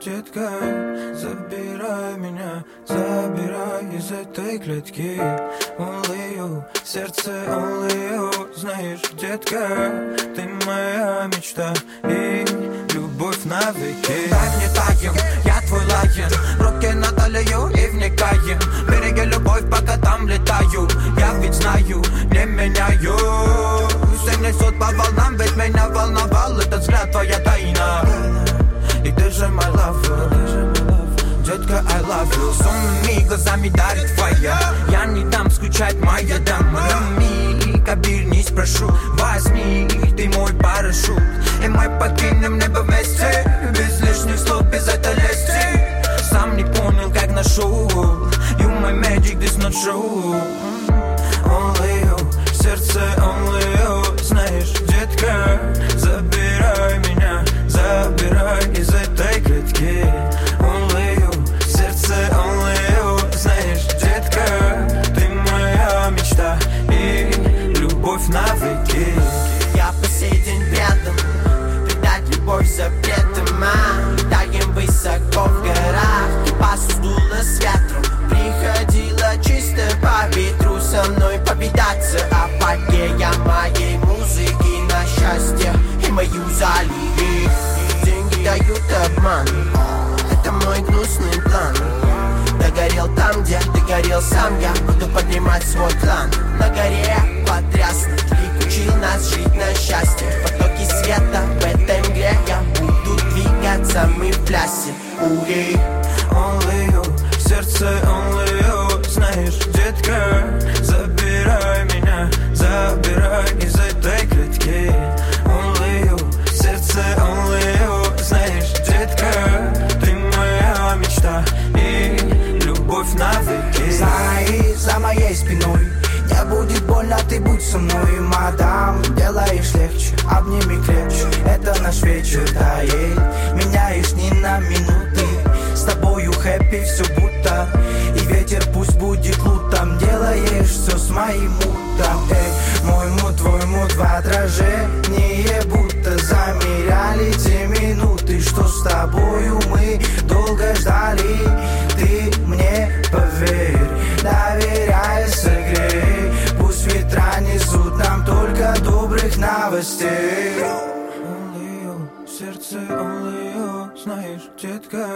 детка Забирай меня, забирай из этой клетки. You, сердце you Знаешь, детка, ты моя мечта И любовь навеки. Дай мне таем, я твой лаен Руки на и вникаем. Береги любовь, пока Сонными глазами дарит твоя Я не дам скучать, моя дама. На миг обернись, прошу Возьми, ты мой парашют. И мы покинем небо вместе Без лишних слов, без этой лести Сам не понял, как нашел. You my magic, this not true где ты горел сам Я буду поднимать свой клан На горе потрясно Клик учил нас жить на счастье. В потоке света в этой мгле Я буду двигаться, мы в плясе. Ури Only you, сердце будь со мной Мадам, делаешь легче Обними крепче, это наш вечер тает Меняешь ни на минуты. С тобою хэппи все будто. И ветер пусть будет лутом. Делаешь все с моим мутом Эй, мой мут, твой мут в отражении новостей Only you, сердце only you Знаешь, детка,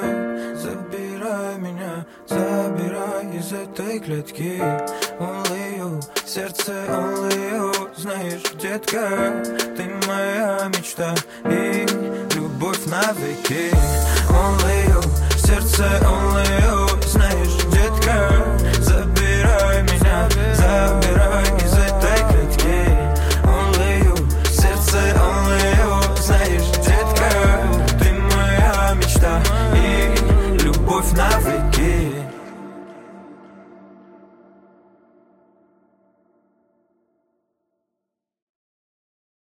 забирай меня Забирай из этой клетки. Only you, сердце only you Знаешь, детка, ты моя мечта И любовь навеки. Only my